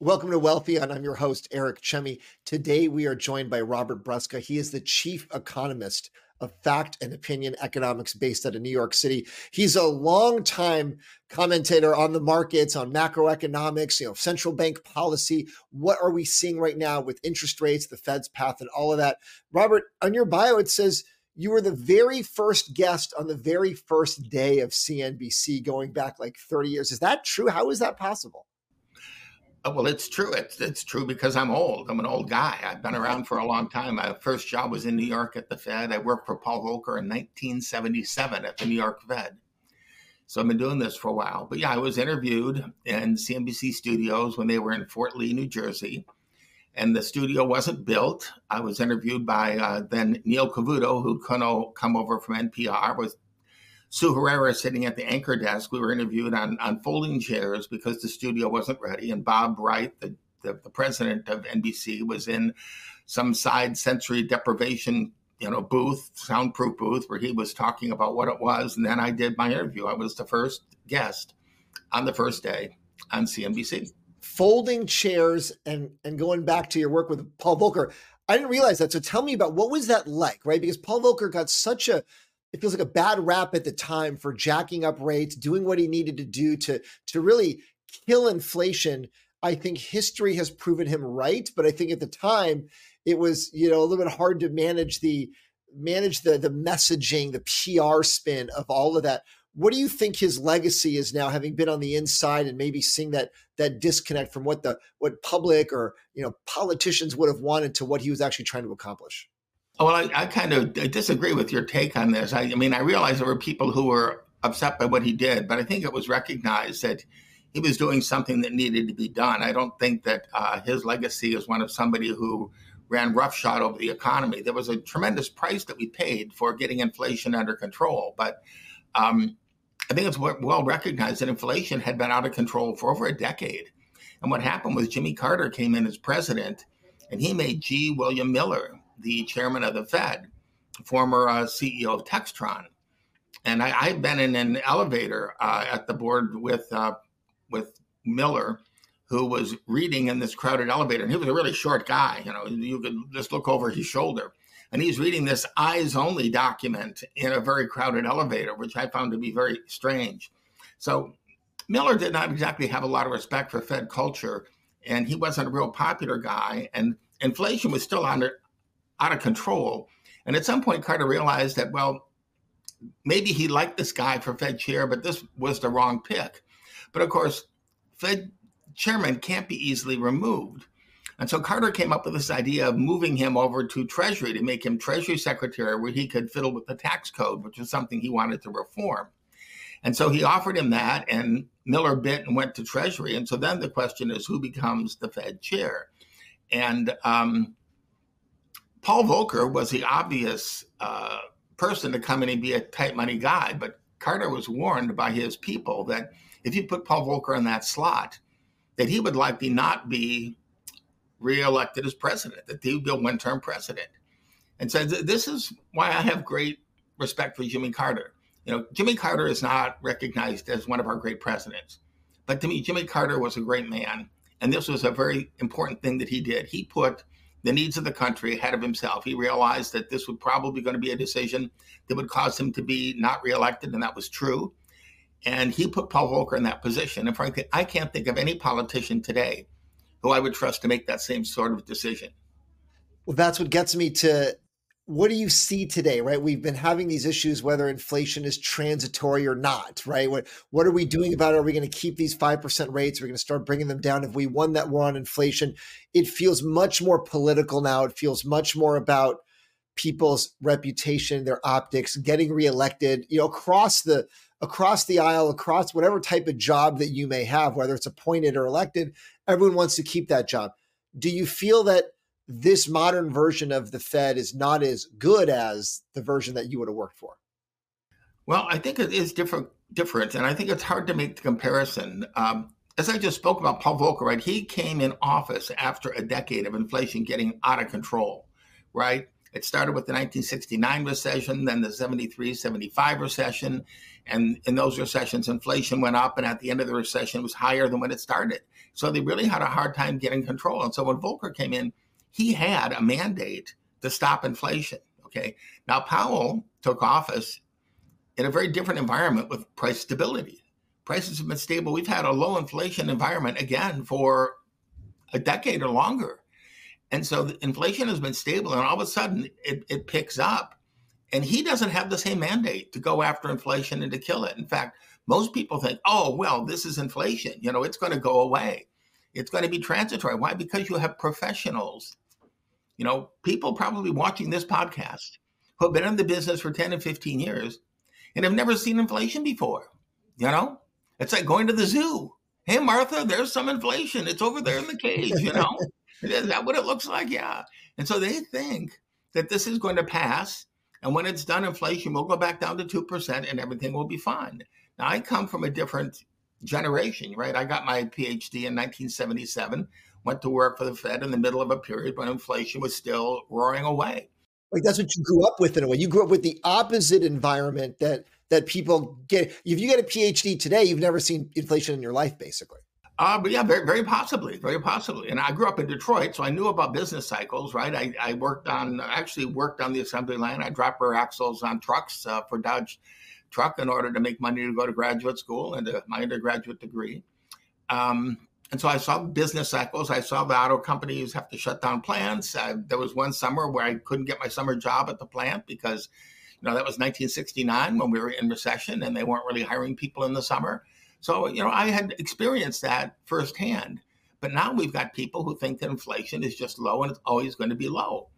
Welcome to Wealthy, and I'm your host, Eric Chemi. Today, we are joined by Robert Brusca. He is the chief economist of Fact and Opinion Economics based out of New York City. He's a long-time commentator on the markets, on macroeconomics, you know, central bank policy. What are we seeing right now with interest rates, the Fed's path, and all of that? Robert, on your bio, it says you were the very first guest on the very first day of CNBC going back like 30 years. Is that true? How is that possible? Oh, well, it's true. It's it's true because I'm old. I'm an old guy. I've been around for a long time. My first job was in New York at the Fed. I worked for Paul Volcker in 1977 at the New York Fed. So I've been doing this for a while. But yeah, I was interviewed in CNBC studios when they were in Fort Lee, New Jersey, and the studio wasn't built. I was interviewed by uh, then Neil Cavuto, who'd come over from NPR, was Sue Herrera sitting at the anchor desk. We were interviewed on, on folding chairs because the studio wasn't ready. And Bob Wright, the, the, the president of NBC, was in some side sensory deprivation you know booth soundproof booth where he was talking about what it was and then i did my interview i was the first guest on the first day on cnbc folding chairs and and going back to your work with paul volcker i didn't realize that so tell me about what was that like right because paul volcker got such a it feels like a bad rap at the time for jacking up rates, doing what he needed to do to to really kill inflation. I think history has proven him right, but I think at the time it was you know a little bit hard to manage the manage the the messaging, the PR spin of all of that. What do you think his legacy is now, having been on the inside and maybe seeing that that disconnect from what the what public or you know politicians would have wanted to what he was actually trying to accomplish? Well, I, I kind of disagree with your take on this. I, I mean, I realize there were people who were upset by what he did, but I think it was recognized that he was doing something that needed to be done. I don't think that uh, his legacy is one of somebody who ran roughshod over the economy. There was a tremendous price that we paid for getting inflation under control, but um, I think it's well recognized that inflation had been out of control for over a decade. And what happened was Jimmy Carter came in as president, and he made G. William Miller, the chairman of the Fed, former uh, CEO of Textron. And I, have been in an elevator uh, at the board with uh, with Miller, who was reading in this crowded elevator, and he was a really short guy. You know, you could just look over his shoulder, and he's reading this eyes only document in a very crowded elevator, which I found to be very strange. So Miller did not exactly have a lot of respect for Fed culture, and he wasn't a real popular guy. And inflation was still under out of control. And at some point, Carter realized that, well, maybe he liked this guy for Fed chair, but this was the wrong pick. But of course, Fed chairman can't be easily removed. And so Carter came up with this idea of moving him over to Treasury to make him Treasury Secretary, where he could fiddle with the tax code, which was something he wanted to reform. And so he offered him that, and Miller bit and went to Treasury. And so then the question is who becomes the Fed chair? And um, Paul Volcker was the obvious uh, person to come in and be a tight money guy, but Carter was warned by his people that if you put Paul Volcker in that slot, that he would likely not be reelected as president, that he would be a one term president. And so th- this is why I have great respect for Jimmy Carter. You know, Jimmy Carter is not recognized as one of our great presidents, but to me, Jimmy Carter was a great man. And this was a very important thing that he did. He put the needs of the country ahead of himself. He realized that this would probably going to be a decision that would cause him to be not reelected, and that was true. And he put Paul Volcker in that position. And frankly, I can't think of any politician today who I would trust to make that same sort of decision. Well, that's what gets me to what do you see today right? We've been having these issues whether inflation is transitory or not right? What what are we doing about it? Are we going to keep these 5% rates? Are we going to start bringing them down? If we won that war on inflation it feels much more political now. It feels much more about people's reputation their optics getting reelected you know across the across the aisle across whatever type of job that you may have whether it's appointed or elected everyone wants to keep that job do you feel that this modern version of the Fed is not as good as the version that you would have worked for? Well, I think it is different, different, and I think it's hard to make the comparison. Um, as I just spoke about Paul Volcker, right? He came in office after a decade of inflation getting out of control, right? It started with the 1969 recession, then the 73 75 recession. And in those recessions, inflation went up. And at the end of the recession, it was higher than when it started. So they really had a hard time getting control. And so when Volcker came in, he had a mandate to stop inflation. Okay. Now, Powell took office in a very different environment with price stability. Prices have been stable. We've had a low inflation environment again for a decade or longer. And so inflation has been stable, and all of a sudden it, it picks up. And he doesn't have the same mandate to go after inflation and to kill it. In fact, most people think, oh, well, this is inflation. You know, it's going to go away. It's going to be transitory. Why? Because you have professionals, you know, people probably watching this podcast who have been in the business for 10 and 15 years and have never seen inflation before. You know, it's like going to the zoo. Hey, Martha, there's some inflation. It's over there in the cage, you know? Is that what it looks like? Yeah. And so they think that this is going to pass. And when it's done, inflation will go back down to 2% and everything will be fine. Now, I come from a different generation, right? I got my PhD in 1977, went to work for the Fed in the middle of a period when inflation was still roaring away. Like that's what you grew up with in a way. You grew up with the opposite environment that that people get. If you get a PhD today, you've never seen inflation in your life, basically. Uh, but yeah, very, very possibly, very possibly. And I grew up in Detroit, so I knew about business cycles, right? I, I worked on, actually worked on the assembly line. I dropped rear axles on trucks uh, for Dodge Truck in order to make money to go to graduate school and to my undergraduate degree. Um, and so I saw business cycles. I saw the auto companies have to shut down plants. I, there was one summer where I couldn't get my summer job at the plant because, you know, that was 1969 when we were in recession and they weren't really hiring people in the summer. So, you know, I had experienced that firsthand. But now we've got people who think that inflation is just low and it's always going to be low.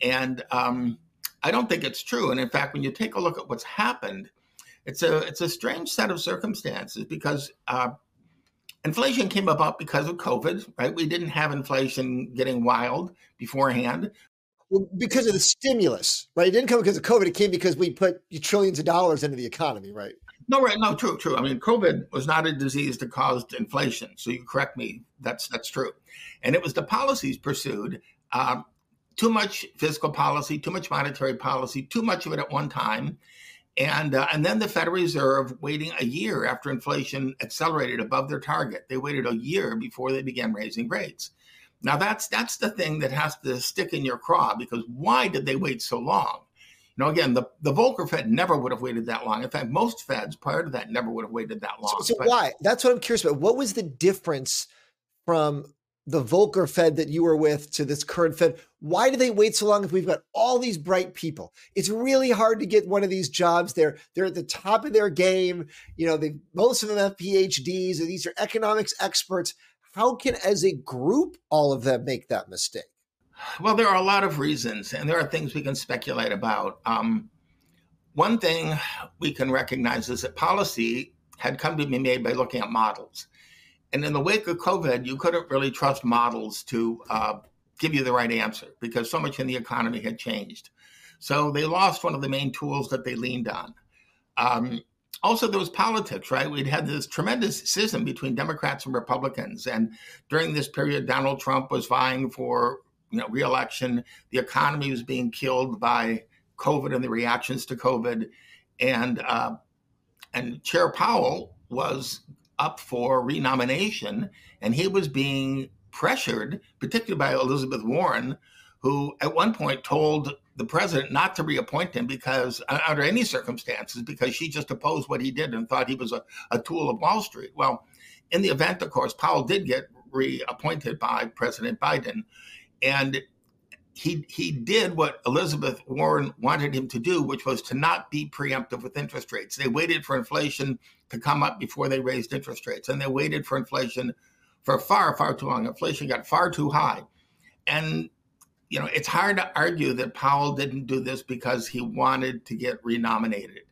And um, I don't think it's true. And in fact, when you take a look at what's happened, it's a it's a strange set of circumstances because uh, inflation came about because of COVID, right? We didn't have inflation getting wild beforehand. Well, because of the stimulus, right? It didn't come because of COVID. It came because we put trillions of dollars into the economy, right? No, right. No, true, true. I mean, COVID was not a disease that caused inflation. So you correct me. That's that's true. And it was the policies pursued. Um, too much fiscal policy, too much monetary policy, too much of it at one time, and uh, and then the Federal Reserve waiting a year after inflation accelerated above their target. They waited a year before they began raising rates. Now that's that's the thing that has to stick in your craw because why did they wait so long? Now, again, the, the Volcker Fed never would have waited that long. In fact, most Feds prior to that never would have waited that long. So, so why? That's what I'm curious about. What was the difference from the Volcker Fed that you were with to this current Fed? Why do they wait so long if we've got all these bright people? It's really hard to get one of these jobs. They're they're at the top of their game. You know, they most of them have PhDs, and these are economics experts. How can, as a group, all of them make that mistake? Well, there are a lot of reasons, and there are things we can speculate about. Um, one thing we can recognize is that policy had come to be made by looking at models. And in the wake of COVID, you couldn't really trust models to uh, give you the right answer because so much in the economy had changed. So they lost one of the main tools that they leaned on. Um, also, there was politics, right? We'd had this tremendous schism between Democrats and Republicans. And during this period, Donald Trump was vying for you know, reelection. The economy was being killed by COVID and the reactions to COVID, and uh, and Chair Powell was up for renomination, and he was being pressured, particularly by Elizabeth Warren, who at one point told the president not to reappoint him because under any circumstances because she just opposed what he did and thought he was a, a tool of Wall Street. Well, in the event, of course, Powell did get reappointed by President Biden. And he he did what Elizabeth Warren wanted him to do, which was to not be preemptive with interest rates. They waited for inflation to come up before they raised interest rates, and they waited for inflation for far far too long. Inflation got far too high, and you know it's hard to argue that Powell didn't do this because he wanted to get renominated.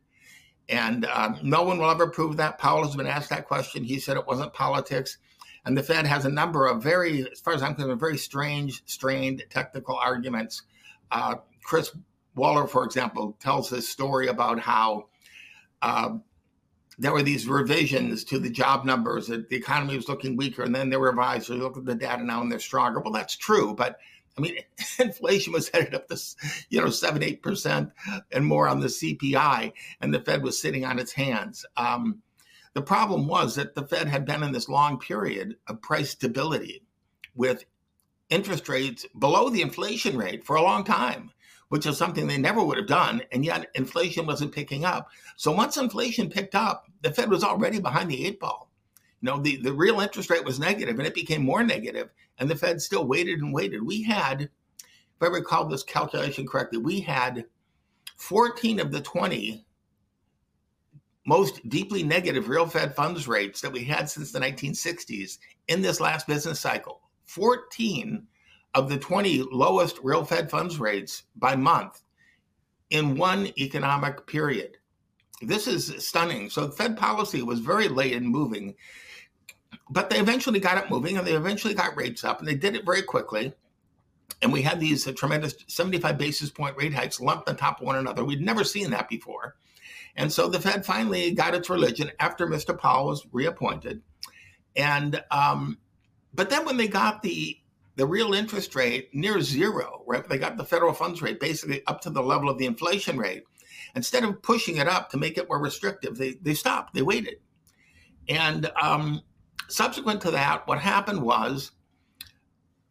And um, no one will ever prove that. Powell has been asked that question. He said it wasn't politics. And the Fed has a number of very, as far as I'm concerned, very strange, strained technical arguments. Uh, Chris Waller, for example, tells this story about how uh, there were these revisions to the job numbers that the economy was looking weaker, and then they were revised. So you look at the data now and they're stronger. Well, that's true, but I mean, inflation was headed up to, you know, seven, eight percent and more on the CPI, and the Fed was sitting on its hands. Um, the problem was that the Fed had been in this long period of price stability with interest rates below the inflation rate for a long time, which is something they never would have done. And yet inflation wasn't picking up. So once inflation picked up, the Fed was already behind the eight ball. You know, the, the real interest rate was negative and it became more negative, and the Fed still waited and waited. We had, if I recall this calculation correctly, we had 14 of the 20 most deeply negative real Fed funds rates that we had since the 1960s in this last business cycle. 14 of the 20 lowest real Fed funds rates by month in one economic period. This is stunning. So, Fed policy was very late in moving, but they eventually got it moving and they eventually got rates up and they did it very quickly. And we had these tremendous 75 basis point rate hikes lumped on top of one another. We'd never seen that before. And so the Fed finally got its religion after Mr. Powell was reappointed. And um, but then when they got the the real interest rate near zero, right? They got the federal funds rate basically up to the level of the inflation rate. Instead of pushing it up to make it more restrictive, they they stopped. They waited. And um, subsequent to that, what happened was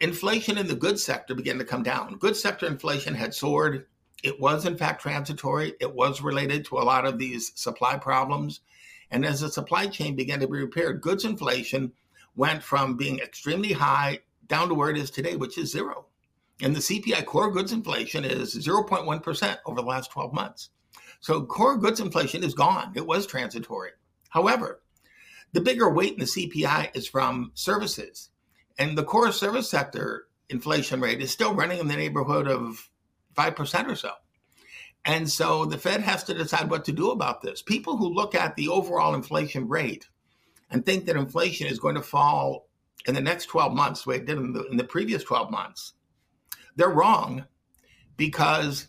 inflation in the goods sector began to come down. Goods sector inflation had soared. It was, in fact, transitory. It was related to a lot of these supply problems. And as the supply chain began to be repaired, goods inflation went from being extremely high down to where it is today, which is zero. And the CPI core goods inflation is 0.1% over the last 12 months. So core goods inflation is gone. It was transitory. However, the bigger weight in the CPI is from services. And the core service sector inflation rate is still running in the neighborhood of 5% or so. And so the Fed has to decide what to do about this. People who look at the overall inflation rate and think that inflation is going to fall in the next 12 months, the way it did in the, in the previous 12 months, they're wrong because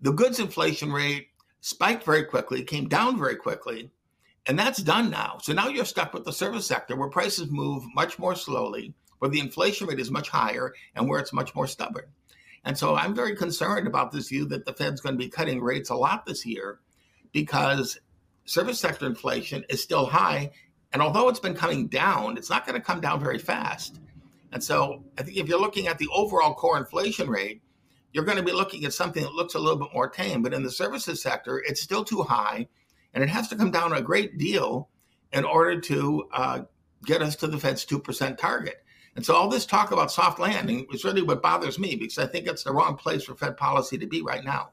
the goods inflation rate spiked very quickly, came down very quickly, and that's done now. So now you're stuck with the service sector where prices move much more slowly, where the inflation rate is much higher, and where it's much more stubborn. And so I'm very concerned about this view that the Fed's going to be cutting rates a lot this year because service sector inflation is still high and although it's been coming down, it's not going to come down very fast. And so I think if you're looking at the overall core inflation rate, you're going to be looking at something that looks a little bit more tame. But in the services sector, it's still too high, and it has to come down a great deal in order to uh, get us to the Fed's 2% target. And so all this talk about soft landing is really what bothers me because I think it's the wrong place for Fed policy to be right now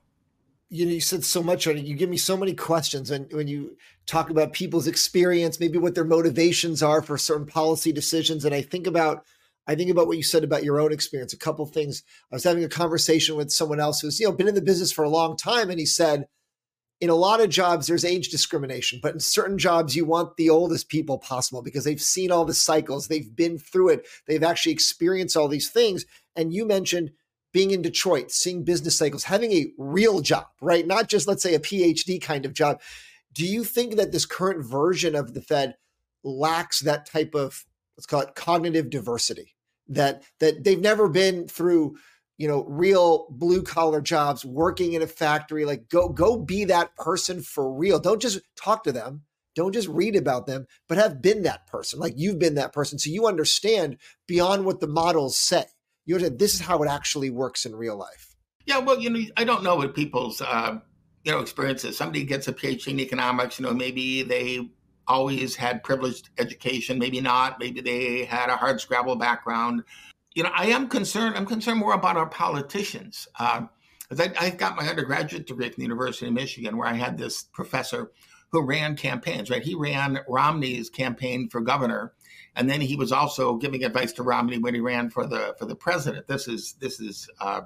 you know, you said so much on it. You give me so many questions, and when you talk about people's experience, maybe what their motivations are for certain policy decisions, and I think about, I think about what you said about your own experience. A couple things. I was having a conversation with someone else who's you know been in the business for a long time, and he said, in a lot of jobs there's age discrimination, but in certain jobs you want the oldest people possible because they've seen all the cycles, they've been through it, they've actually experienced all these things. And you mentioned being in Detroit, seeing business cycles, having a real job, right? Not just, let's say, a PhD kind of job. Do you think that this current version of the Fed lacks that type of, let's call it cognitive diversity? That that they've never been through, you know, real blue collar jobs, working in a factory. Like go go be that person for real. Don't just talk to them. Don't just read about them, but have been that person. Like you've been that person. So you understand beyond what the models say you know, this is how it actually works in real life. Yeah, well, you know, I don't know what people's uh, you know experiences. Somebody gets a PhD in economics, you know, maybe they always had privileged education, maybe not, maybe they had a hard scrabble background. You know, I am concerned. I'm concerned more about our politicians. Uh, I, I got my undergraduate degree from the University of Michigan, where I had this professor who ran campaigns. Right, he ran Romney's campaign for governor and then he was also giving advice to Romney when he ran for the for the president. This is this is uh,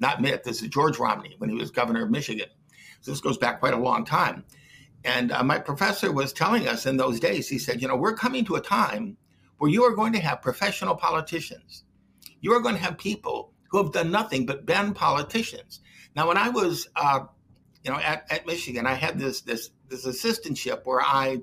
not Mitt. This is George Romney when he was governor of Michigan. So this goes back quite a long time. And uh, my professor was telling us in those days. He said, you know, we're coming to a time where you are going to have professional politicians. You are going to have people who have done nothing but been politicians. Now, when I was, uh, you know, at, at Michigan, I had this this this assistantship where I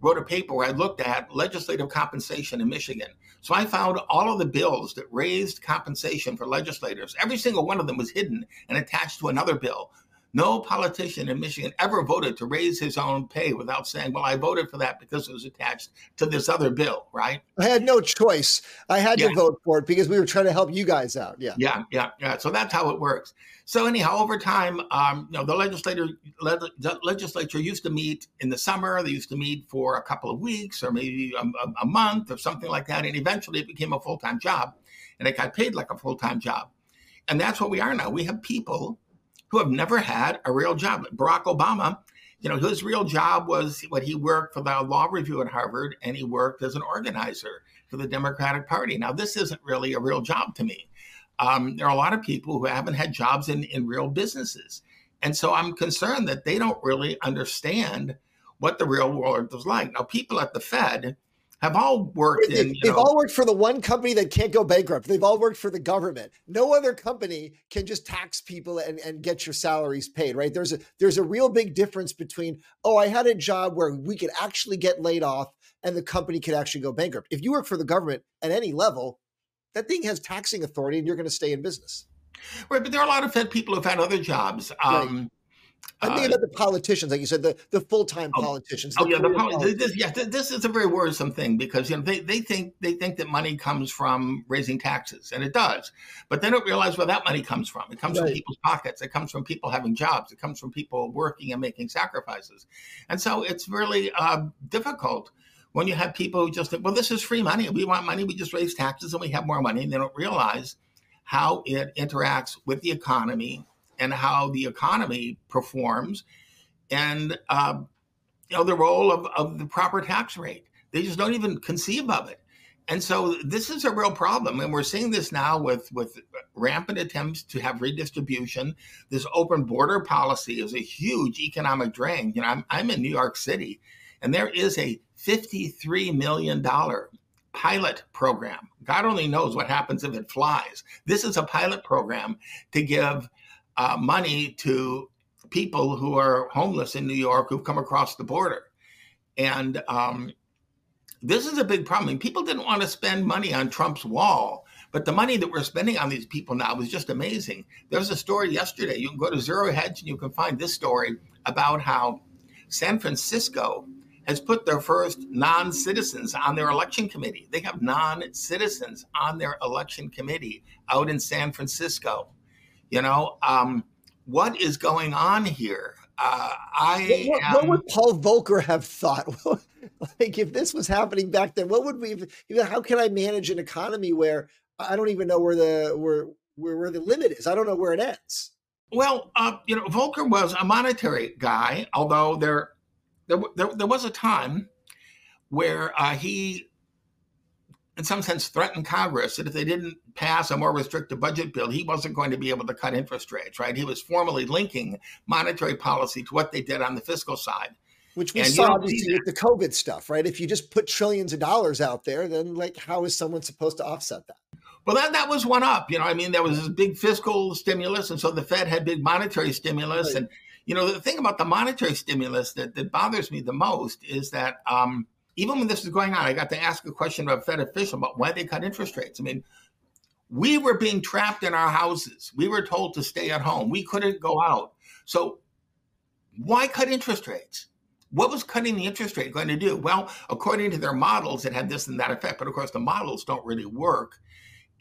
wrote a paper where I looked at legislative compensation in Michigan. So I found all of the bills that raised compensation for legislators. Every single one of them was hidden and attached to another bill. No politician in Michigan ever voted to raise his own pay without saying, Well, I voted for that because it was attached to this other bill, right? I had no choice. I had yeah. to vote for it because we were trying to help you guys out. Yeah. Yeah. Yeah. Yeah. So that's how it works. So, anyhow, over time, um, you know, the legislator, le- legislature used to meet in the summer. They used to meet for a couple of weeks or maybe a, a, a month or something like that. And eventually it became a full time job and it got paid like a full time job. And that's what we are now. We have people who have never had a real job. Barack Obama, you know, his real job was what he worked for the law review at Harvard and he worked as an organizer for the Democratic Party. Now, this isn't really a real job to me. Um, there are a lot of people who haven't had jobs in, in real businesses. And so I'm concerned that they don't really understand what the real world is like. Now, people at the Fed, have all worked in. They've know, all worked for the one company that can't go bankrupt. They've all worked for the government. No other company can just tax people and, and get your salaries paid, right? There's a there's a real big difference between, oh, I had a job where we could actually get laid off and the company could actually go bankrupt. If you work for the government at any level, that thing has taxing authority and you're going to stay in business. Right, but there are a lot of Fed people who've had other jobs. Um, right. I'm thinking uh, about the politicians, like you said, the, the full time oh, politicians. oh yeah, the poli- this, yeah, this is a very worrisome thing because you know they, they think they think that money comes from raising taxes, and it does, but they don't realize where that money comes from. It comes right. from people's pockets. It comes from people having jobs. It comes from people working and making sacrifices, and so it's really uh, difficult when you have people who just think, well, this is free money. We want money. We just raise taxes and we have more money, and they don't realize how it interacts with the economy and how the economy performs and uh, you know the role of, of the proper tax rate. They just don't even conceive of it. And so this is a real problem and we're seeing this now with with rampant attempts to have redistribution. This open border policy is a huge economic drain. You know i'm, I'm in new york city and there is a 53 million dollar pilot program. God only knows what happens if it flies. This is a pilot program to give uh, money to people who are homeless in New York who've come across the border. And um, this is a big problem. I mean, people didn't want to spend money on Trump's wall, but the money that we're spending on these people now is just amazing. There's a story yesterday. You can go to Zero Hedge and you can find this story about how San Francisco has put their first non citizens on their election committee. They have non citizens on their election committee out in San Francisco. You know, um, what is going on here? Uh, I what, am, what, would Paul Volcker have thought? like if this was happening back then, what would we? How can I manage an economy where I don't even know where the where where, where the limit is? I don't know where it ends. Well, uh, you know, Volcker was a monetary guy, although there there, there, there was a time where uh, he in some sense, threatened Congress that if they didn't pass a more restrictive budget bill, he wasn't going to be able to cut interest rates, right? He was formally linking monetary policy to what they did on the fiscal side. Which we and saw obviously with the COVID stuff, right? If you just put trillions of dollars out there, then like how is someone supposed to offset that? Well, that, that was one up. You know, I mean, there was this big fiscal stimulus, and so the Fed had big monetary stimulus. Right. And, you know, the thing about the monetary stimulus that, that bothers me the most is that um, even when this was going on, I got to ask a question of a Fed official about why they cut interest rates. I mean, we were being trapped in our houses. We were told to stay at home. We couldn't go out. So why cut interest rates? What was cutting the interest rate going to do? Well, according to their models, it had this and that effect. But of course, the models don't really work.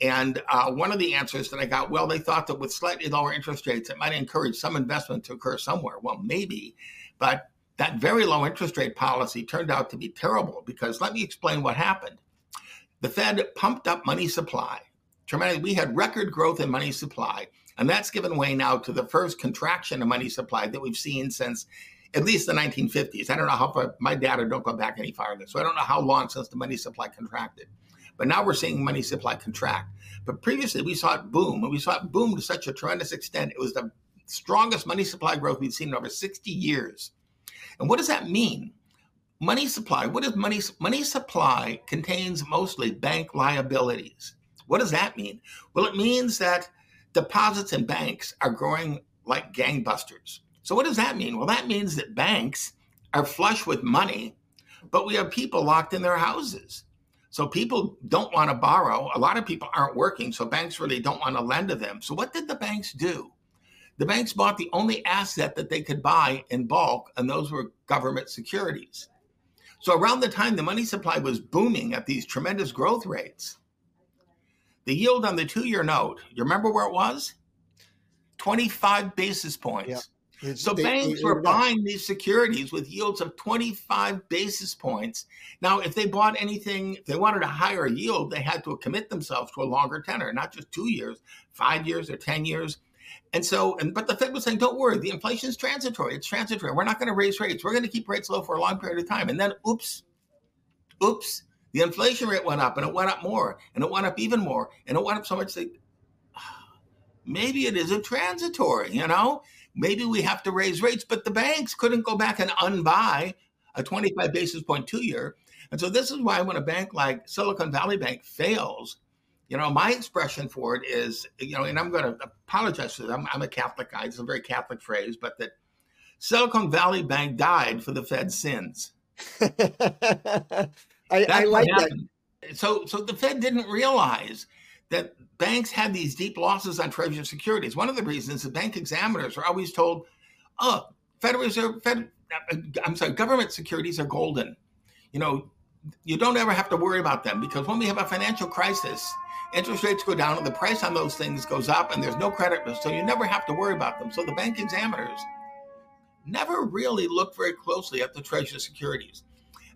And uh, one of the answers that I got, well, they thought that with slightly lower interest rates, it might encourage some investment to occur somewhere. Well, maybe, but that very low interest rate policy turned out to be terrible because let me explain what happened. The Fed pumped up money supply. Tremendous. We had record growth in money supply, and that's given way now to the first contraction of money supply that we've seen since at least the 1950s. I don't know how far my data don't go back any farther, so I don't know how long since the money supply contracted. But now we're seeing money supply contract. But previously we saw it boom, and we saw it boom to such a tremendous extent. It was the strongest money supply growth we've seen in over 60 years. And what does that mean? Money supply. What is money? Money supply contains mostly bank liabilities. What does that mean? Well, it means that deposits in banks are growing like gangbusters. So, what does that mean? Well, that means that banks are flush with money, but we have people locked in their houses. So people don't want to borrow. A lot of people aren't working, so banks really don't want to lend to them. So what did the banks do? The banks bought the only asset that they could buy in bulk, and those were government securities. So around the time the money supply was booming at these tremendous growth rates, the yield on the two-year note, you remember where it was? 25 basis points. Yep. So they, banks they, were buying these securities with yields of 25 basis points. Now, if they bought anything, if they wanted a higher yield, they had to commit themselves to a longer tenor, not just two years, five years, or 10 years. And so, and but the Fed was saying, don't worry, the inflation is transitory. It's transitory. We're not going to raise rates. We're going to keep rates low for a long period of time. And then, oops, oops, the inflation rate went up and it went up more and it went up even more and it went up so much that maybe it isn't transitory, you know? maybe we have to raise rates, but the banks couldn't go back and unbuy a 25 basis point two year. And so this is why when a bank like Silicon Valley Bank fails, you know, my expression for it is, you know, and I'm going to apologize for this. I'm, I'm a Catholic guy. It's a very Catholic phrase, but that Silicon Valley Bank died for the Fed's sins. I, I like that. So, so the Fed didn't realize that banks had these deep losses on treasury securities. One of the reasons the bank examiners are always told, "Oh, Federal Reserve, Fed, uh, I'm sorry, government securities are golden. You know, you don't ever have to worry about them because when we have a financial crisis, interest rates go down and the price on those things goes up, and there's no credit risk, so you never have to worry about them." So the bank examiners never really looked very closely at the treasury securities.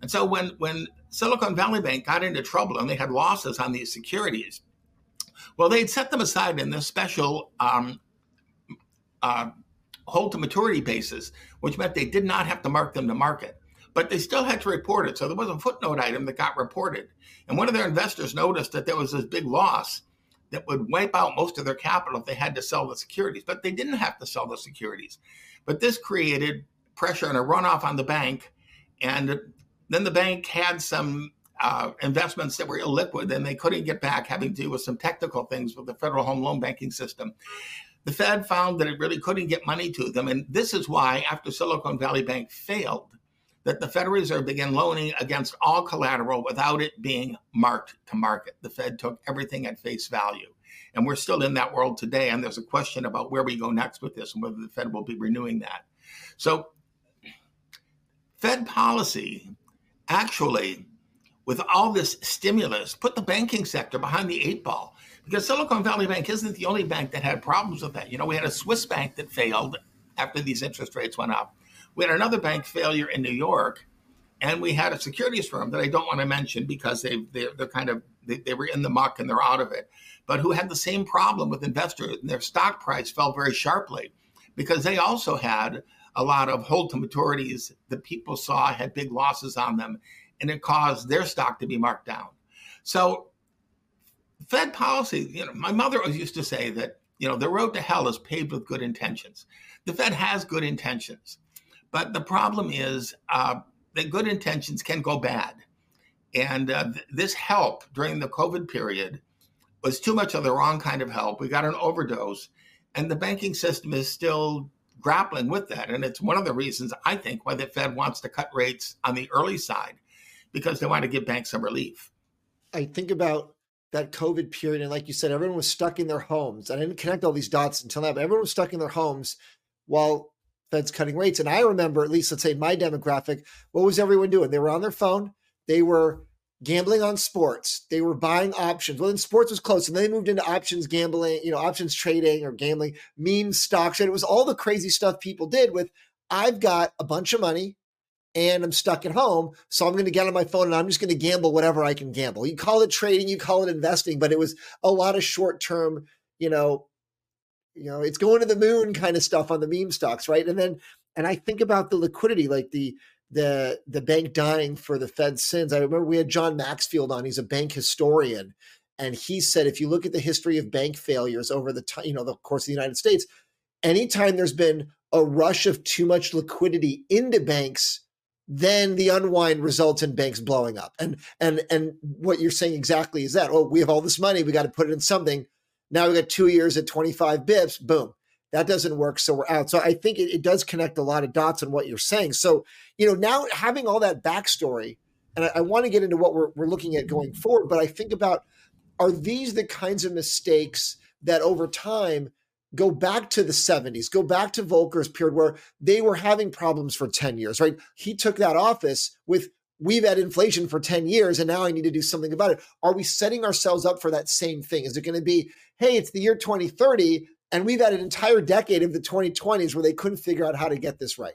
And so when when Silicon Valley Bank got into trouble and they had losses on these securities, well, they'd set them aside in this special um, uh, hold to maturity basis, which meant they did not have to mark them to market. But they still had to report it. So there was a footnote item that got reported. And one of their investors noticed that there was this big loss that would wipe out most of their capital if they had to sell the securities. But they didn't have to sell the securities. But this created pressure and a runoff on the bank. And then the bank had some uh, investments that were illiquid and they couldn't get back, having to do with some technical things with the federal home loan banking system. The Fed found that it really couldn't get money to them. And this is why, after Silicon Valley Bank failed, that the Federal Reserve began loaning against all collateral without it being marked to market. The Fed took everything at face value. And we're still in that world today. And there's a question about where we go next with this and whether the Fed will be renewing that. So, Fed policy actually with all this stimulus, put the banking sector behind the eight ball. Because Silicon Valley Bank isn't the only bank that had problems with that. You know, we had a Swiss bank that failed after these interest rates went up. We had another bank failure in New York, and we had a securities firm that I don't want to mention because they they're, they're kind of they, they were in the muck and they're out of it, but who had the same problem with investors. And their stock price fell very sharply because they also had a lot of hold to maturities that people saw had big losses on them and it caused their stock to be marked down. So, Fed policy, you know, my mother always used to say that, you know, the road to hell is paved with good intentions. The Fed has good intentions, but the problem is uh, that good intentions can go bad. And uh, th- this help during the COVID period was too much of the wrong kind of help. We got an overdose, and the banking system is still grappling with that. And it's one of the reasons I think why the Fed wants to cut rates on the early side because they want to give banks some relief. I think about that COVID period, and like you said, everyone was stuck in their homes. I didn't connect all these dots until now, but everyone was stuck in their homes while Fed's cutting rates. And I remember, at least let's say my demographic, what was everyone doing? They were on their phone, they were gambling on sports, they were buying options. Well, then sports was close, and then they moved into options gambling, you know, options trading or gambling, meme stocks. And it was all the crazy stuff people did with I've got a bunch of money and I'm stuck at home. So I'm going to get on my phone and I'm just going to gamble whatever I can gamble. You call it trading, you call it investing, but it was a lot of short term, you know, you know, it's going to the moon kind of stuff on the meme stocks, right? And then, and I think about the liquidity, like the the the bank dying for the Fed sins. I remember we had John Maxfield on. He's a bank historian, and he said if you look at the history of bank failures over the time, you know, the course of the United States, anytime there's been a rush of too much liquidity into banks then the unwind results in banks blowing up. And and and what you're saying exactly is that, oh, we have all this money, we got to put it in something. Now we got two years at 25 bips, boom. that doesn't work. So we're out. So I think it, it does connect a lot of dots on what you're saying. So, you know, now having all that backstory, and I, I want to get into what we're, we're looking at going forward, but I think about are these the kinds of mistakes that over time go back to the 70s, go back to Volcker's period where they were having problems for 10 years, right? He took that office with we've had inflation for 10 years and now I need to do something about it. Are we setting ourselves up for that same thing? Is it going to be, hey, it's the year 2030 and we've had an entire decade of the 2020s where they couldn't figure out how to get this right?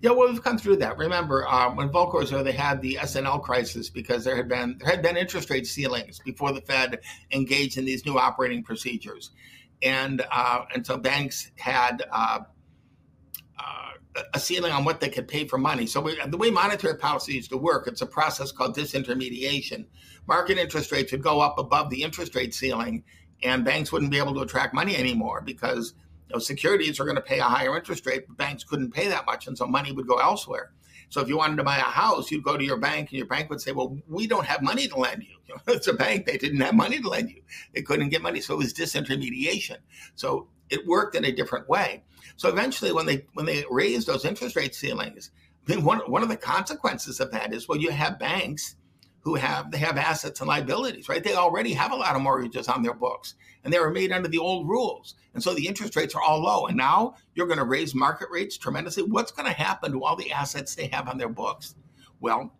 Yeah, well, we've come through that. Remember, um, when Volcker they had the S&L crisis because there had been there had been interest rate ceilings before the Fed engaged in these new operating procedures, and uh, and so banks had uh, uh, a ceiling on what they could pay for money. So we, the way monetary policy used to work, it's a process called disintermediation. Market interest rates would go up above the interest rate ceiling, and banks wouldn't be able to attract money anymore because know, securities are going to pay a higher interest rate, but banks couldn't pay that much, and so money would go elsewhere. So if you wanted to buy a house, you'd go to your bank, and your bank would say, "Well, we don't have money to lend you." you know, it's a bank; they didn't have money to lend you. They couldn't get money, so it was disintermediation. So it worked in a different way. So eventually, when they when they raised those interest rate ceilings, one one of the consequences of that is well, you have banks who have they have assets and liabilities, right? They already have a lot of mortgages on their books, and they were made under the old rules, and so the interest rates are all low. And now you're going to raise market rates tremendously. What's going to happen to all the assets they have on their books? Well,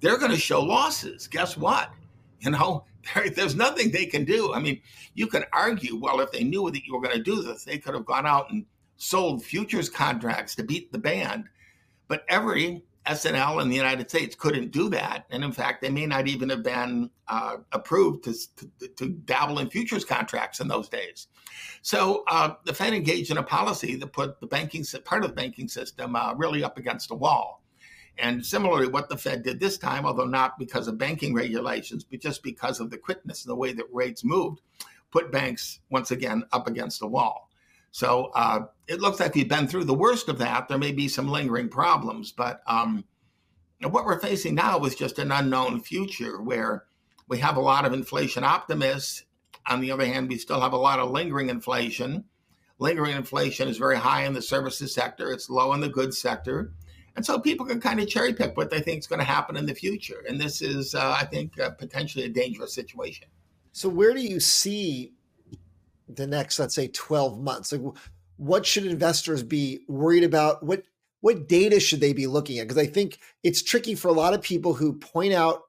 they're going to show losses. Guess what? You know, there, there's nothing they can do. I mean, you can argue, well, if they knew that you were going to do this, they could have gone out and sold futures contracts to beat the band. But every S&L in the United States couldn't do that, and in fact, they may not even have been uh, approved to, to, to, dabble in futures contracts in those days. So uh, the Fed engaged in a policy that put the banking part of the banking system uh, really up against the wall. And similarly, what the Fed did this time, although not because of banking regulations, but just because of the quickness and the way that rates moved, put banks once again up against the wall. So uh, it looks like we've been through the worst of that. There may be some lingering problems, but um, what we're facing now is just an unknown future where we have a lot of inflation optimists. On the other hand, we still have a lot of lingering inflation. Lingering inflation is very high in the services sector, it's low in the goods sector. And so people can kind of cherry pick what they think is going to happen in the future. And this is, uh, I think, uh, potentially a dangerous situation. So, where do you see the next, let's say, 12 months? Like, what should investors be worried about? What what data should they be looking at? Because I think it's tricky for a lot of people who point out,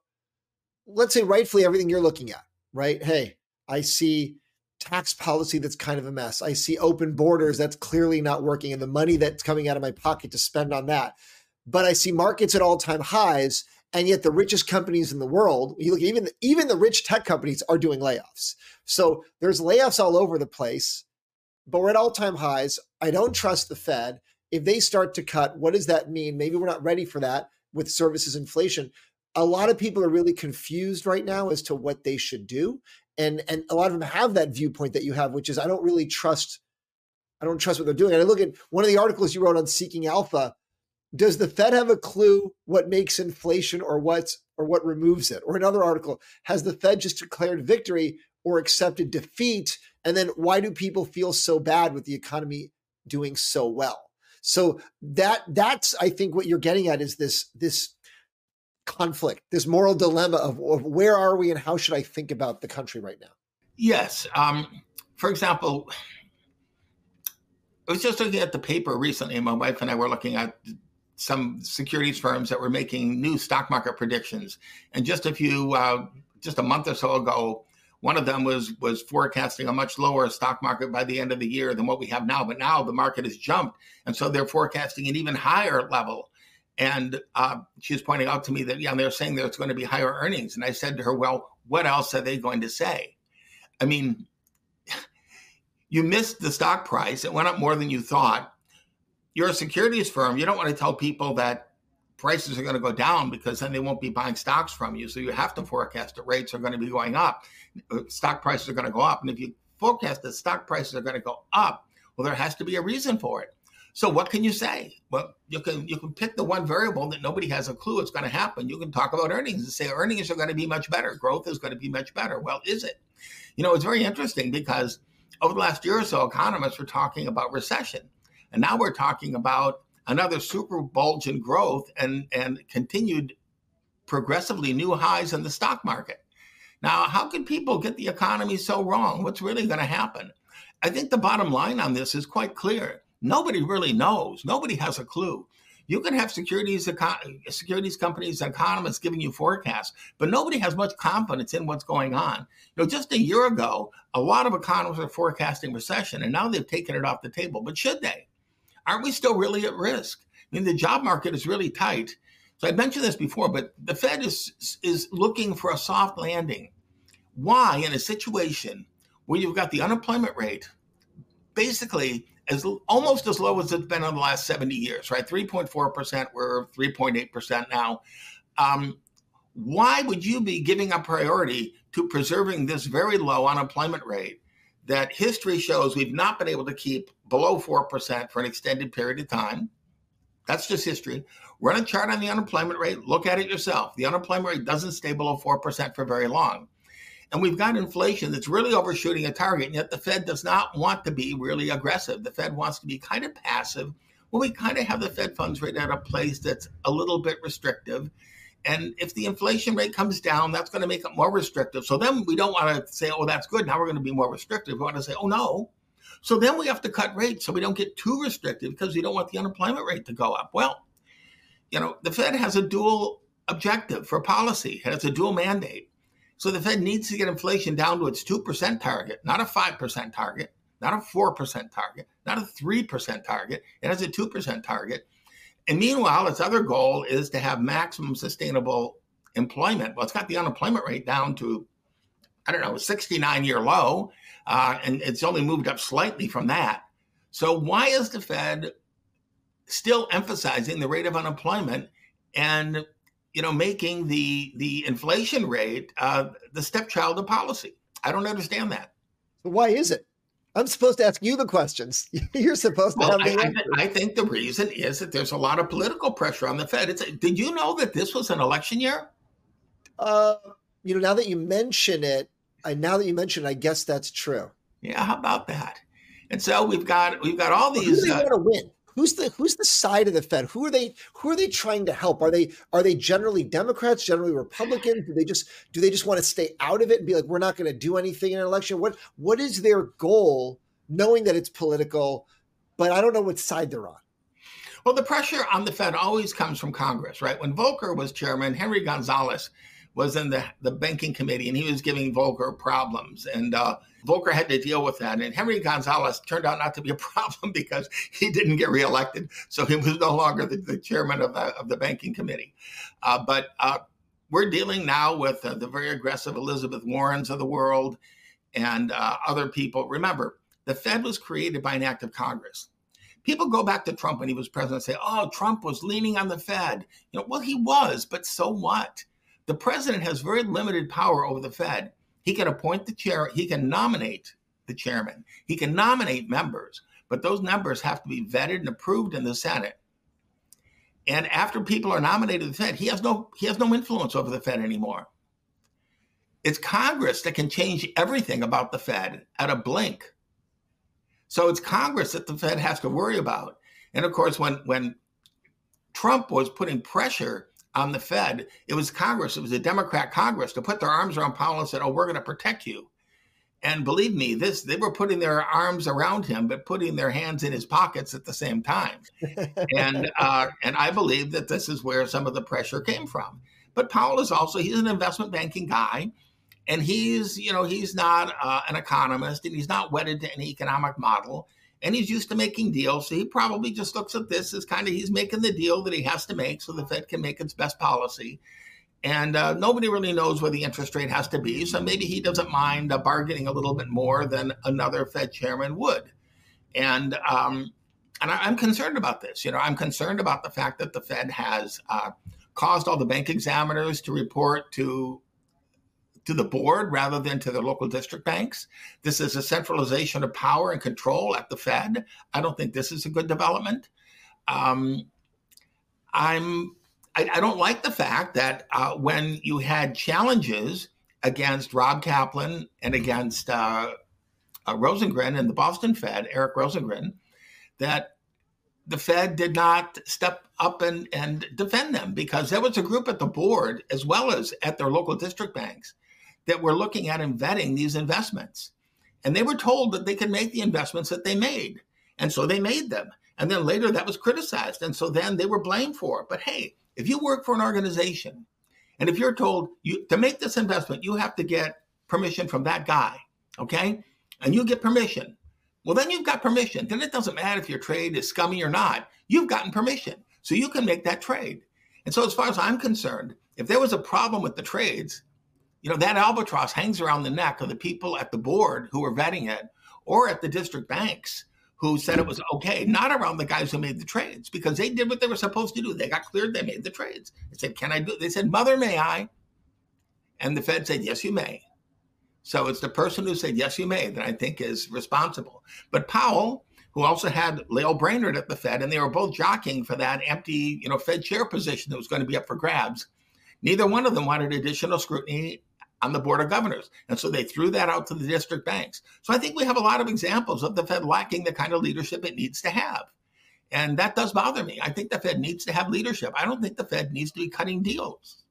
let's say, rightfully everything you're looking at, right? Hey, I see tax policy that's kind of a mess. I see open borders that's clearly not working, and the money that's coming out of my pocket to spend on that. But I see markets at all time highs, and yet the richest companies in the world you look even even the rich tech companies are doing layoffs. So there's layoffs all over the place but we're at all-time highs. I don't trust the fed. If they start to cut what does that mean? Maybe we're not ready for that with services inflation. A lot of people are really confused right now as to what they should do and and a lot of them have that viewpoint that you have which is i don't really trust i don't trust what they're doing. And i look at one of the articles you wrote on seeking alpha does the Fed have a clue what makes inflation or what's or what removes it? Or another article, has the Fed just declared victory or accepted defeat? And then why do people feel so bad with the economy doing so well? So that that's I think what you're getting at is this this conflict, this moral dilemma of, of where are we and how should I think about the country right now? Yes. Um, for example, I was just looking at the paper recently, my wife and I were looking at some securities firms that were making new stock market predictions. And just a few, uh, just a month or so ago, one of them was was forecasting a much lower stock market by the end of the year than what we have now. But now the market has jumped, and so they're forecasting an even higher level. And uh, she was pointing out to me that yeah, they're saying there's going to be higher earnings. And I said to her, well, what else are they going to say? I mean, you missed the stock price; it went up more than you thought you're a securities firm. You don't want to tell people that prices are going to go down because then they won't be buying stocks from you. So you have to forecast that rates are going to be going up, uh, stock prices are going to go up. And if you forecast that stock prices are going to go up, well, there has to be a reason for it. So what can you say? Well, you can you can pick the one variable that nobody has a clue it's going to happen. You can talk about earnings and say earnings are going to be much better, growth is going to be much better. Well, is it? You know, it's very interesting because over the last year or so, economists were talking about recession. And now we're talking about another super bulge in growth and, and continued progressively new highs in the stock market. Now, how can people get the economy so wrong? What's really going to happen? I think the bottom line on this is quite clear. Nobody really knows. Nobody has a clue. You can have securities securities companies economists giving you forecasts, but nobody has much confidence in what's going on. You know, just a year ago, a lot of economists were forecasting recession, and now they've taken it off the table. But should they? Aren't we still really at risk? I mean, the job market is really tight. So I mentioned this before, but the Fed is is looking for a soft landing. Why, in a situation where you've got the unemployment rate basically as almost as low as it's been in the last 70 years, right? 3.4%, we're 3.8% now. Um, why would you be giving a priority to preserving this very low unemployment rate that history shows we've not been able to keep below 4% for an extended period of time? That's just history. Run a chart on the unemployment rate, look at it yourself. The unemployment rate doesn't stay below 4% for very long. And we've got inflation that's really overshooting a target, and yet the Fed does not want to be really aggressive. The Fed wants to be kind of passive. Well, we kind of have the Fed funds rate at a place that's a little bit restrictive. And if the inflation rate comes down, that's going to make it more restrictive. So then we don't want to say, oh, that's good. Now we're going to be more restrictive. We want to say, oh, no. So then we have to cut rates so we don't get too restrictive because we don't want the unemployment rate to go up. Well, you know, the Fed has a dual objective for policy, it has a dual mandate. So the Fed needs to get inflation down to its 2% target, not a 5% target, not a 4% target, not a 3% target. It has a 2% target. And meanwhile, its other goal is to have maximum sustainable employment. Well, it's got the unemployment rate down to, I don't know, 69 year low, uh, and it's only moved up slightly from that. So why is the Fed still emphasizing the rate of unemployment and you know, making the the inflation rate uh, the stepchild of policy. I don't understand that. Why is it? I'm supposed to ask you the questions. You're supposed to well, have the answers. I, I, think the reason is that there's a lot of political pressure on the Fed. It's, did you know that this was an election year? Uh, you know, now that you mention it, I now that you mention, it, I guess that's true. Yeah, how about that? And so we've got we've got all these. Who do they uh, want to win? who's the who's the side of the Fed? Who are they who are they trying to help? Are they are they generally Democrats, generally Republicans? Do they just do they just want to stay out of it and be like we're not going to do anything in an election? What what is their goal knowing that it's political, but I don't know what side they're on. Well, the pressure on the Fed always comes from Congress, right? When Volcker was chairman, Henry Gonzalez was in the, the banking committee and he was giving Volcker problems. And uh, Volcker had to deal with that. And Henry Gonzalez turned out not to be a problem because he didn't get reelected. So he was no longer the, the chairman of the, of the banking committee. Uh, but uh, we're dealing now with uh, the very aggressive Elizabeth Warrens of the world and uh, other people. Remember, the Fed was created by an act of Congress. People go back to Trump when he was president and say, oh, Trump was leaning on the Fed. You know, well, he was, but so what? The president has very limited power over the Fed. He can appoint the chair, he can nominate the chairman, he can nominate members, but those members have to be vetted and approved in the Senate. And after people are nominated to the Fed, he has no he has no influence over the Fed anymore. It's Congress that can change everything about the Fed at a blink. So it's Congress that the Fed has to worry about. And of course, when when Trump was putting pressure on the Fed. It was Congress, it was a Democrat Congress to put their arms around Powell and said, "Oh, we're going to protect you." And believe me, this they were putting their arms around him, but putting their hands in his pockets at the same time. and uh, and I believe that this is where some of the pressure came from. But Powell is also he's an investment banking guy, and he's you know he's not uh, an economist, and he's not wedded to any economic model and he's used to making deals. So he probably just looks at this as kind of he's making the deal that he has to make so the Fed can make its best policy. And uh, nobody really knows where the interest rate has to be. So maybe he doesn't mind uh, bargaining a little bit more than another Fed chairman would. And um, and I, am concerned about this. You know, I'm concerned about the fact that the Fed has uh, caused all the bank examiners to report to to the board rather than to the local district banks. This is a centralization of power and control at the Fed. I don't think this is a good development. Um, I'm I, I, don't like the fact that uh, when you had challenges against Rob Kaplan and against uh, uh, Rosengren and the Boston Fed, Eric Rosengren, that the Fed did not step up and, and defend them because there was a group at the board, as well as at their local district banks, that were looking at and vetting these investments. And they were told that they could make the investments that they made. And so they made them. And then later that was criticized. And so then they were blamed for it. But hey, if you work for an organization and if you're told you to make this investment, you have to get permission from that guy, okay? And you get permission. Well, then you've got permission. Then it doesn't matter if your trade is scummy or not. You've gotten permission. So you can make that trade. And so as far as I'm concerned, if there was a problem with the trades, you know, that albatross hangs around the neck of the people at the board who are vetting it or at the district banks who said it was okay, not around the guys who made the trades because they did what they were supposed to do. They got cleared, they made the trades. They said, Can I do it? They said, Mother, may I? And the Fed said, Yes, you may. So it's the person who said, Yes, you may, that I think is responsible. But Powell, who also had Lael Brainard at the Fed, and they were both jockeying for that empty, you know, Fed chair position that was going to be up for grabs. Neither one of them wanted additional scrutiny on the board of governors. And so they threw that out to the district banks. So I think we have a lot of examples of the Fed lacking the kind of leadership it needs to have. And that does bother me. I think the Fed needs to have leadership. I don't think the Fed needs to be cutting deals.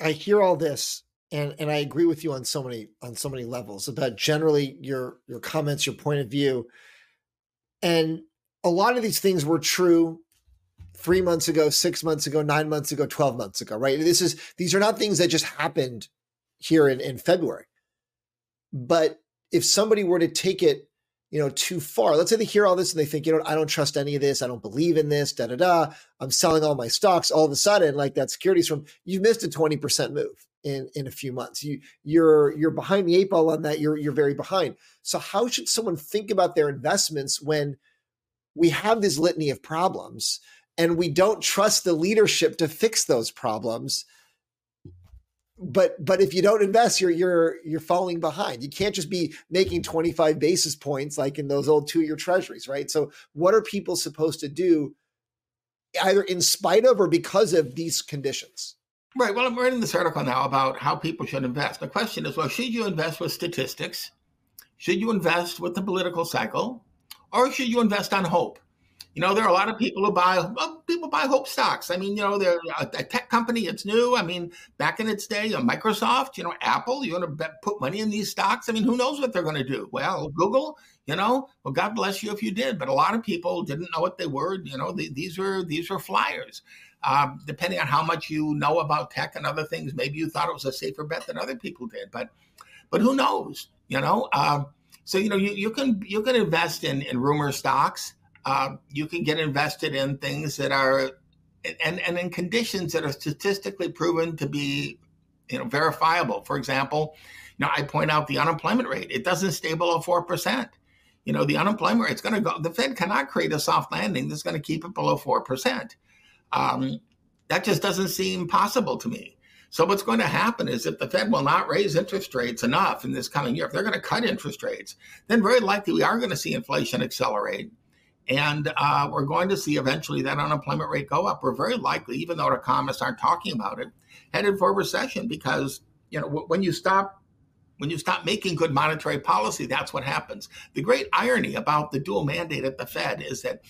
I hear all this and and I agree with you on so many on so many levels about generally your your comments, your point of view. And a lot of these things were true three months ago, six months ago, nine months ago, 12 months ago, right? This is these are not things that just happened here in, in February. But if somebody were to take it, you know, too far, let's say they hear all this and they think, you know, I don't trust any of this, I don't believe in this, da da da. I'm selling all my stocks. All of a sudden, like that securities from you've missed a 20% move in in a few months. You you're you're behind the eight ball on that. You're you're very behind. So how should someone think about their investments when we have this litany of problems and we don't trust the leadership to fix those problems? But but if you don't invest you're you're you're falling behind. You can't just be making 25 basis points like in those old two year treasuries right? So what are people supposed to do either in spite of or because of these conditions? Right. Well i'm writing this article now about how people should invest. The question is well should you invest with statistics? Should you invest with the political cycle? Or should you invest on hope you know, there are a lot of people who buy people buy hope stocks. I mean, you know, they're a, tech company. It's new. I mean, back in its day, Microsoft, you know, Apple. You want to put money in these stocks? I mean, who knows what they're going to do? Well, Google. You know, well, God bless you if you did. But a lot of people didn't know what they were. You know, the, these were these were flyers. Uh, depending on how much you know about tech and other things, maybe you thought it was a safer bet than other people did. But but who knows? You know. Uh, so you know, you, you can you can invest in in rumor stocks uh, you can get invested in things that are and, and in conditions that are statistically proven to be you know verifiable. For example you know i point out the unemployment rate. It doesn't stay below 4% you know the unemployment rate is going to go the fed cannot create a soft landing that's going to keep it below 4% um, that just doesn't seem possible to me. So what's going to happen is if the fed will not raise interest rates enough in this coming year if they're going to cut interest rates then very likely we are going to see inflation accelerate and uh, we're going to see eventually that unemployment rate go up. We're very likely, even though our economists aren't talking about it, headed for recession because you know when you stop when you stop making good monetary policy, that's what happens. The great irony about the dual mandate at the Fed is that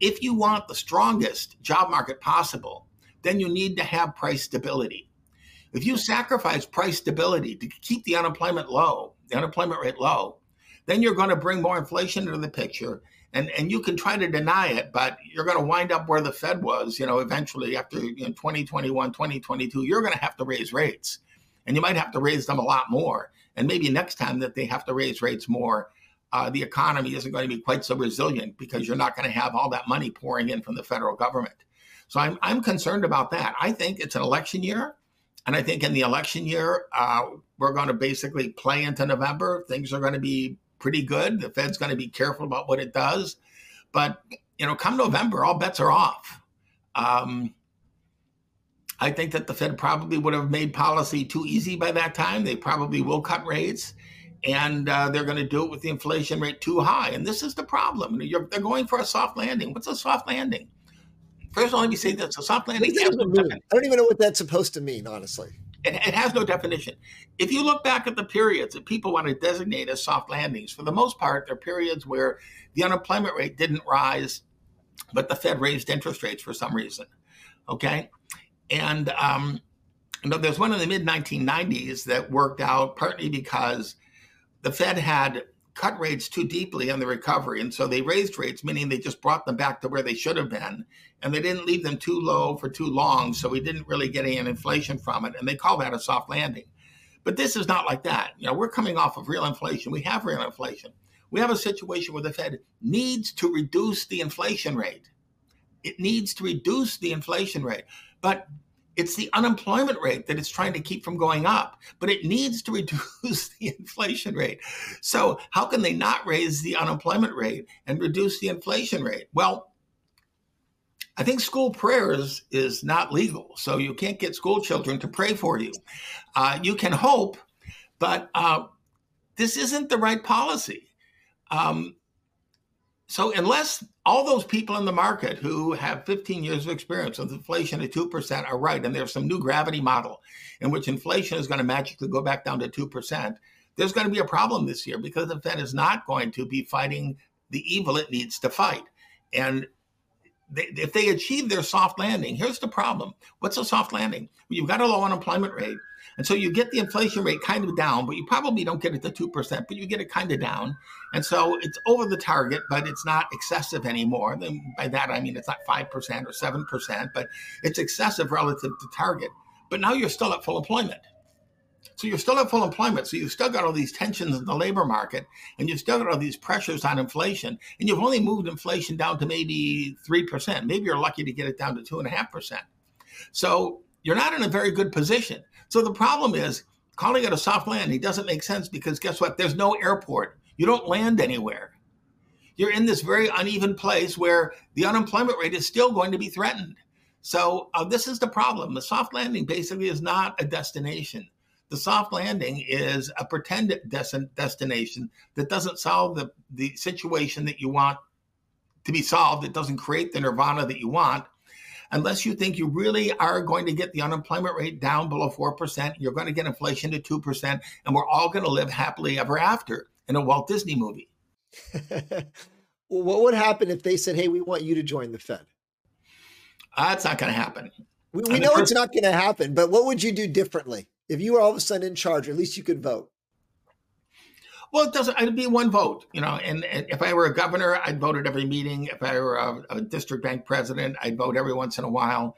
if you want the strongest job market possible, then you need to have price stability. If you sacrifice price stability to keep the unemployment low, the unemployment rate low, then you're going to bring more inflation into the picture and and you can try to deny it but you're going to wind up where the fed was you know eventually after you know, 2021 2022 you're going to have to raise rates. And you might have to raise them a lot more. And maybe next time that they have to raise rates more uh, the economy isn't going to be quite so resilient because you're not going to have all that money pouring in from the federal government. So i'm, I'm concerned about that. I think it's an election year. And i think in the election year uh, we're going to basically play into november. Things are going to be pretty good. The Fed's going to be careful about what it does. But, you know, come November, all bets are off. Um, I think that the Fed probably would have made policy too easy by that time. They probably will cut rates, and uh, they're going to do it with the inflation rate too high. And this is the problem. You're, they're going for a soft landing. What's a soft landing? First of all, let me say this: a soft landing. I don't even know what that's supposed to mean, honestly. It, it, has no definition. If you look back at the periods that people want to designate as soft landings, for the most part, they're periods where the unemployment rate didn't rise, but the Fed raised interest rates for some reason. Okay, and um, you know, there's one in the mid 1990s that worked out partly because the Fed had cut rates too deeply on the recovery. And so they raised rates, meaning they just brought them back to where they should have been. And they didn't leave them too low for too long. So we didn't really get any inflation from it. And they call that a soft landing. But this is not like that. You know, we're coming off of real inflation. We have real inflation. We have a situation where the Fed needs to reduce the inflation rate. It needs to reduce the inflation rate. But it's the unemployment rate that it's trying to keep from going up, but it needs to reduce the inflation rate. So, how can they not raise the unemployment rate and reduce the inflation rate? Well, I think school prayers is not legal, so you can't get school children to pray for you. Uh, you can hope, but uh, this isn't the right policy. Um, so unless all those people in the market who have 15 years of experience with inflation at 2% are right, and there's some new gravity model in which inflation is going to magically go back down to 2%, there's going to be a problem this year because the Fed is not going to be fighting the evil it needs to fight. And they, if they achieve their soft landing, here's the problem. What's a soft landing? Well, you've got a low unemployment rate and so you get the inflation rate kind of down, but you probably don't get it to 2%, but you get it kind of down. And so it's over the target, but it's not excessive anymore. And by that, I mean it's not 5% or 7%, but it's excessive relative to target. But now you're still at full employment. So you're still at full employment. So you've still got all these tensions in the labor market, and you've still got all these pressures on inflation, and you've only moved inflation down to maybe 3%. Maybe you're lucky to get it down to 2.5%. So you're not in a very good position. So the problem is calling it a soft landing doesn't make sense because guess what? There's no airport. You don't land anywhere. You're in this very uneven place where the unemployment rate is still going to be threatened. So uh, this is the problem. The soft landing basically is not a destination. The soft landing is a pretend des- destination that doesn't solve the, the situation that you want to be solved. It doesn't create the nirvana that you want unless you think you really are going to get the unemployment rate down below 4%, you're going to get inflation to 2%, and we're all going to live happily ever after in a Walt Disney movie. what would happen if they said, hey, we want you to join the Fed? That's not going to happen. We, we know first- it's not going to happen, but what would you do differently? If you were all of a sudden in charge, at least you could vote. Well, it doesn't. It'd be one vote, you know. And, and, if I were a governor, I'd vote at every meeting. If I were a, a, district bank president, I'd vote every once in a while,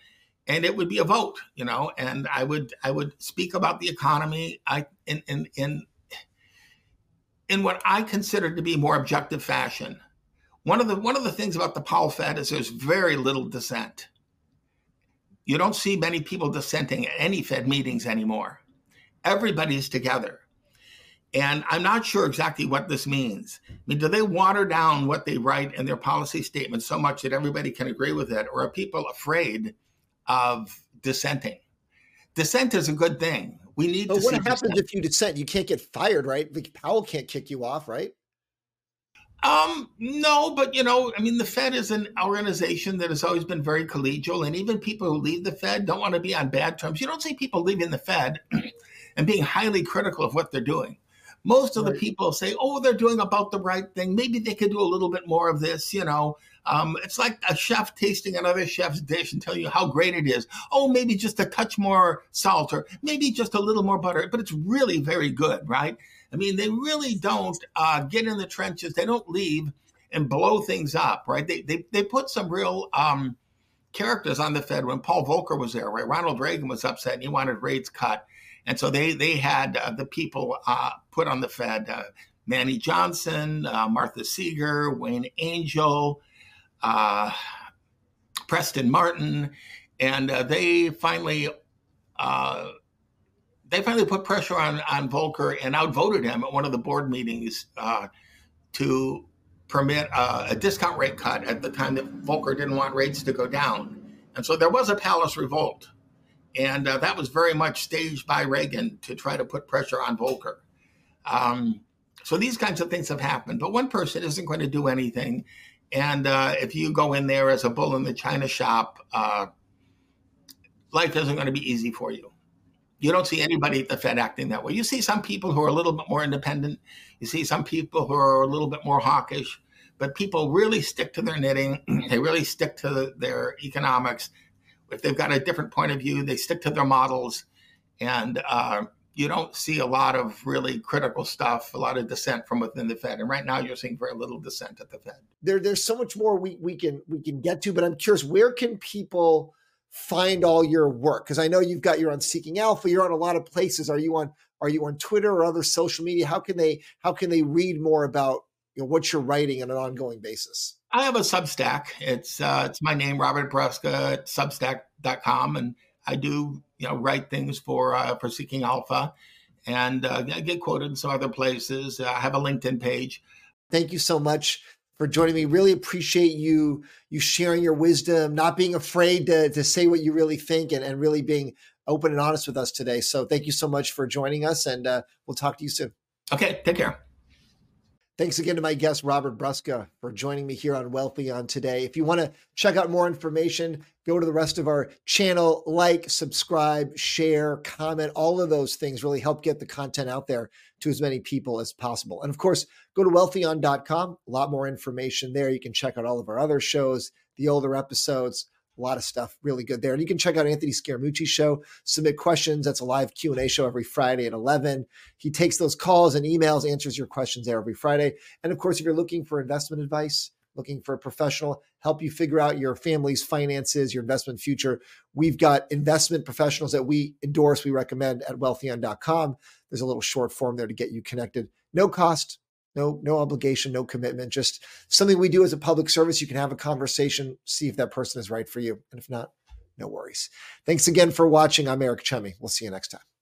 and it would be a vote, you know. And I would I would speak about the economy. I in in in in what I consider to be more objective fashion. One of the one of the things about the Powell Fed is there's very little dissent. You don't see many people dissenting at any Fed meetings anymore. Everybody's together. And I'm not sure exactly what this means. I mean, do they water down what they write in their policy statements so much that everybody can agree with it? Or are people afraid of dissenting? Dissent is a good thing. We need but to what happens dissent. if you dissent? You can't get fired, right? Powell can't kick you off, right? Um, no, but you know, I mean, the Fed is an organization that has always been very collegial, and even people who leave the Fed don't want to be on bad terms. You don't see people leaving the Fed and being highly critical of what they're doing. Most of right. the people say, oh, they're doing about the right thing. Maybe they could do a little bit more of this, you know. Um, it's like a chef tasting another chef's dish and telling you how great it is. Oh, maybe just a touch more salt or maybe just a little more butter, but it's really very good, right? I mean, they really don't uh, get in the trenches. They don't leave and blow things up, right? They they, they put some real um, characters on the Fed when Paul Volcker was there, right? Ronald Reagan was upset and he wanted rates cut. And so they they had uh, the people uh, put on the Fed: uh, Manny Johnson, uh, Martha Seger, Wayne Angell, uh, Preston Martin, and they finally they finally put pressure on on Volcker and outvoted him at one of the board meetings to permit a discount rate cut at the time that Volcker didn't want rates to go down. And so there was a palace revolt. And uh, that was very much staged by Reagan to try to put pressure on Volcker. Um, so these kinds of things have happened, but one person isn't going to do anything. And uh, if you go in there as a bull in the china shop, uh, life isn't going to be easy for you. You don't see anybody at the Fed acting that way. You see some people who are a little bit more independent. You see some people who are a little bit more hawkish, but people really stick to their knitting. they really stick to their economics. If they've got a different point of view, they stick to their models. And uh, you don't see a lot of really critical stuff, a lot of dissent from within the Fed. And right now, you're seeing very little dissent at the Fed. There, there's so much more we, we can we can get to, but I'm curious, where can people find all your work? Because I know you've got you're on Seeking Alpha, you're on a lot of places. Are you on are you on Twitter or other social media? How can they how can they read more about you know what you're writing on an ongoing basis? I have a Substack. It's uh, it's my name, Robert Brusca at Substack.com, and I do you know write things for uh, for Seeking Alpha, and uh, I get quoted in some other places. I have a LinkedIn page. Thank you so much for joining me. Really appreciate you you sharing your wisdom, not being afraid to to say what you really think, and, and really being open and honest with us today. So thank you so much for joining us, and uh, we'll talk to you soon. Okay, take care. Thanks again to my guest, Robert Brusca, for joining me here on Wealthion today. If you want to check out more information, go to the rest of our channel, like, subscribe, share, comment. All of those things really help get the content out there to as many people as possible. And of course, go to wealthion.com. A lot more information there. You can check out all of our other shows, the older episodes, a lot of stuff really good there. And you can check out Anthony Scaramucci show, submit questions. That's a live Q&A show every Friday at 11. He takes those calls and emails, answers your questions there every Friday. And of course, if you're looking for investment advice, looking for a professional help you figure out your family's finances, your investment future, we've got investment professionals that we endorse, we recommend at wealthion.com. There's a little short form there to get you connected. No cost, no no obligation no commitment just something we do as a public service. You can have a conversation see if that person is right for you. And if not no worries. Thanks again for watching. I'm eric Chemi we'll see you next time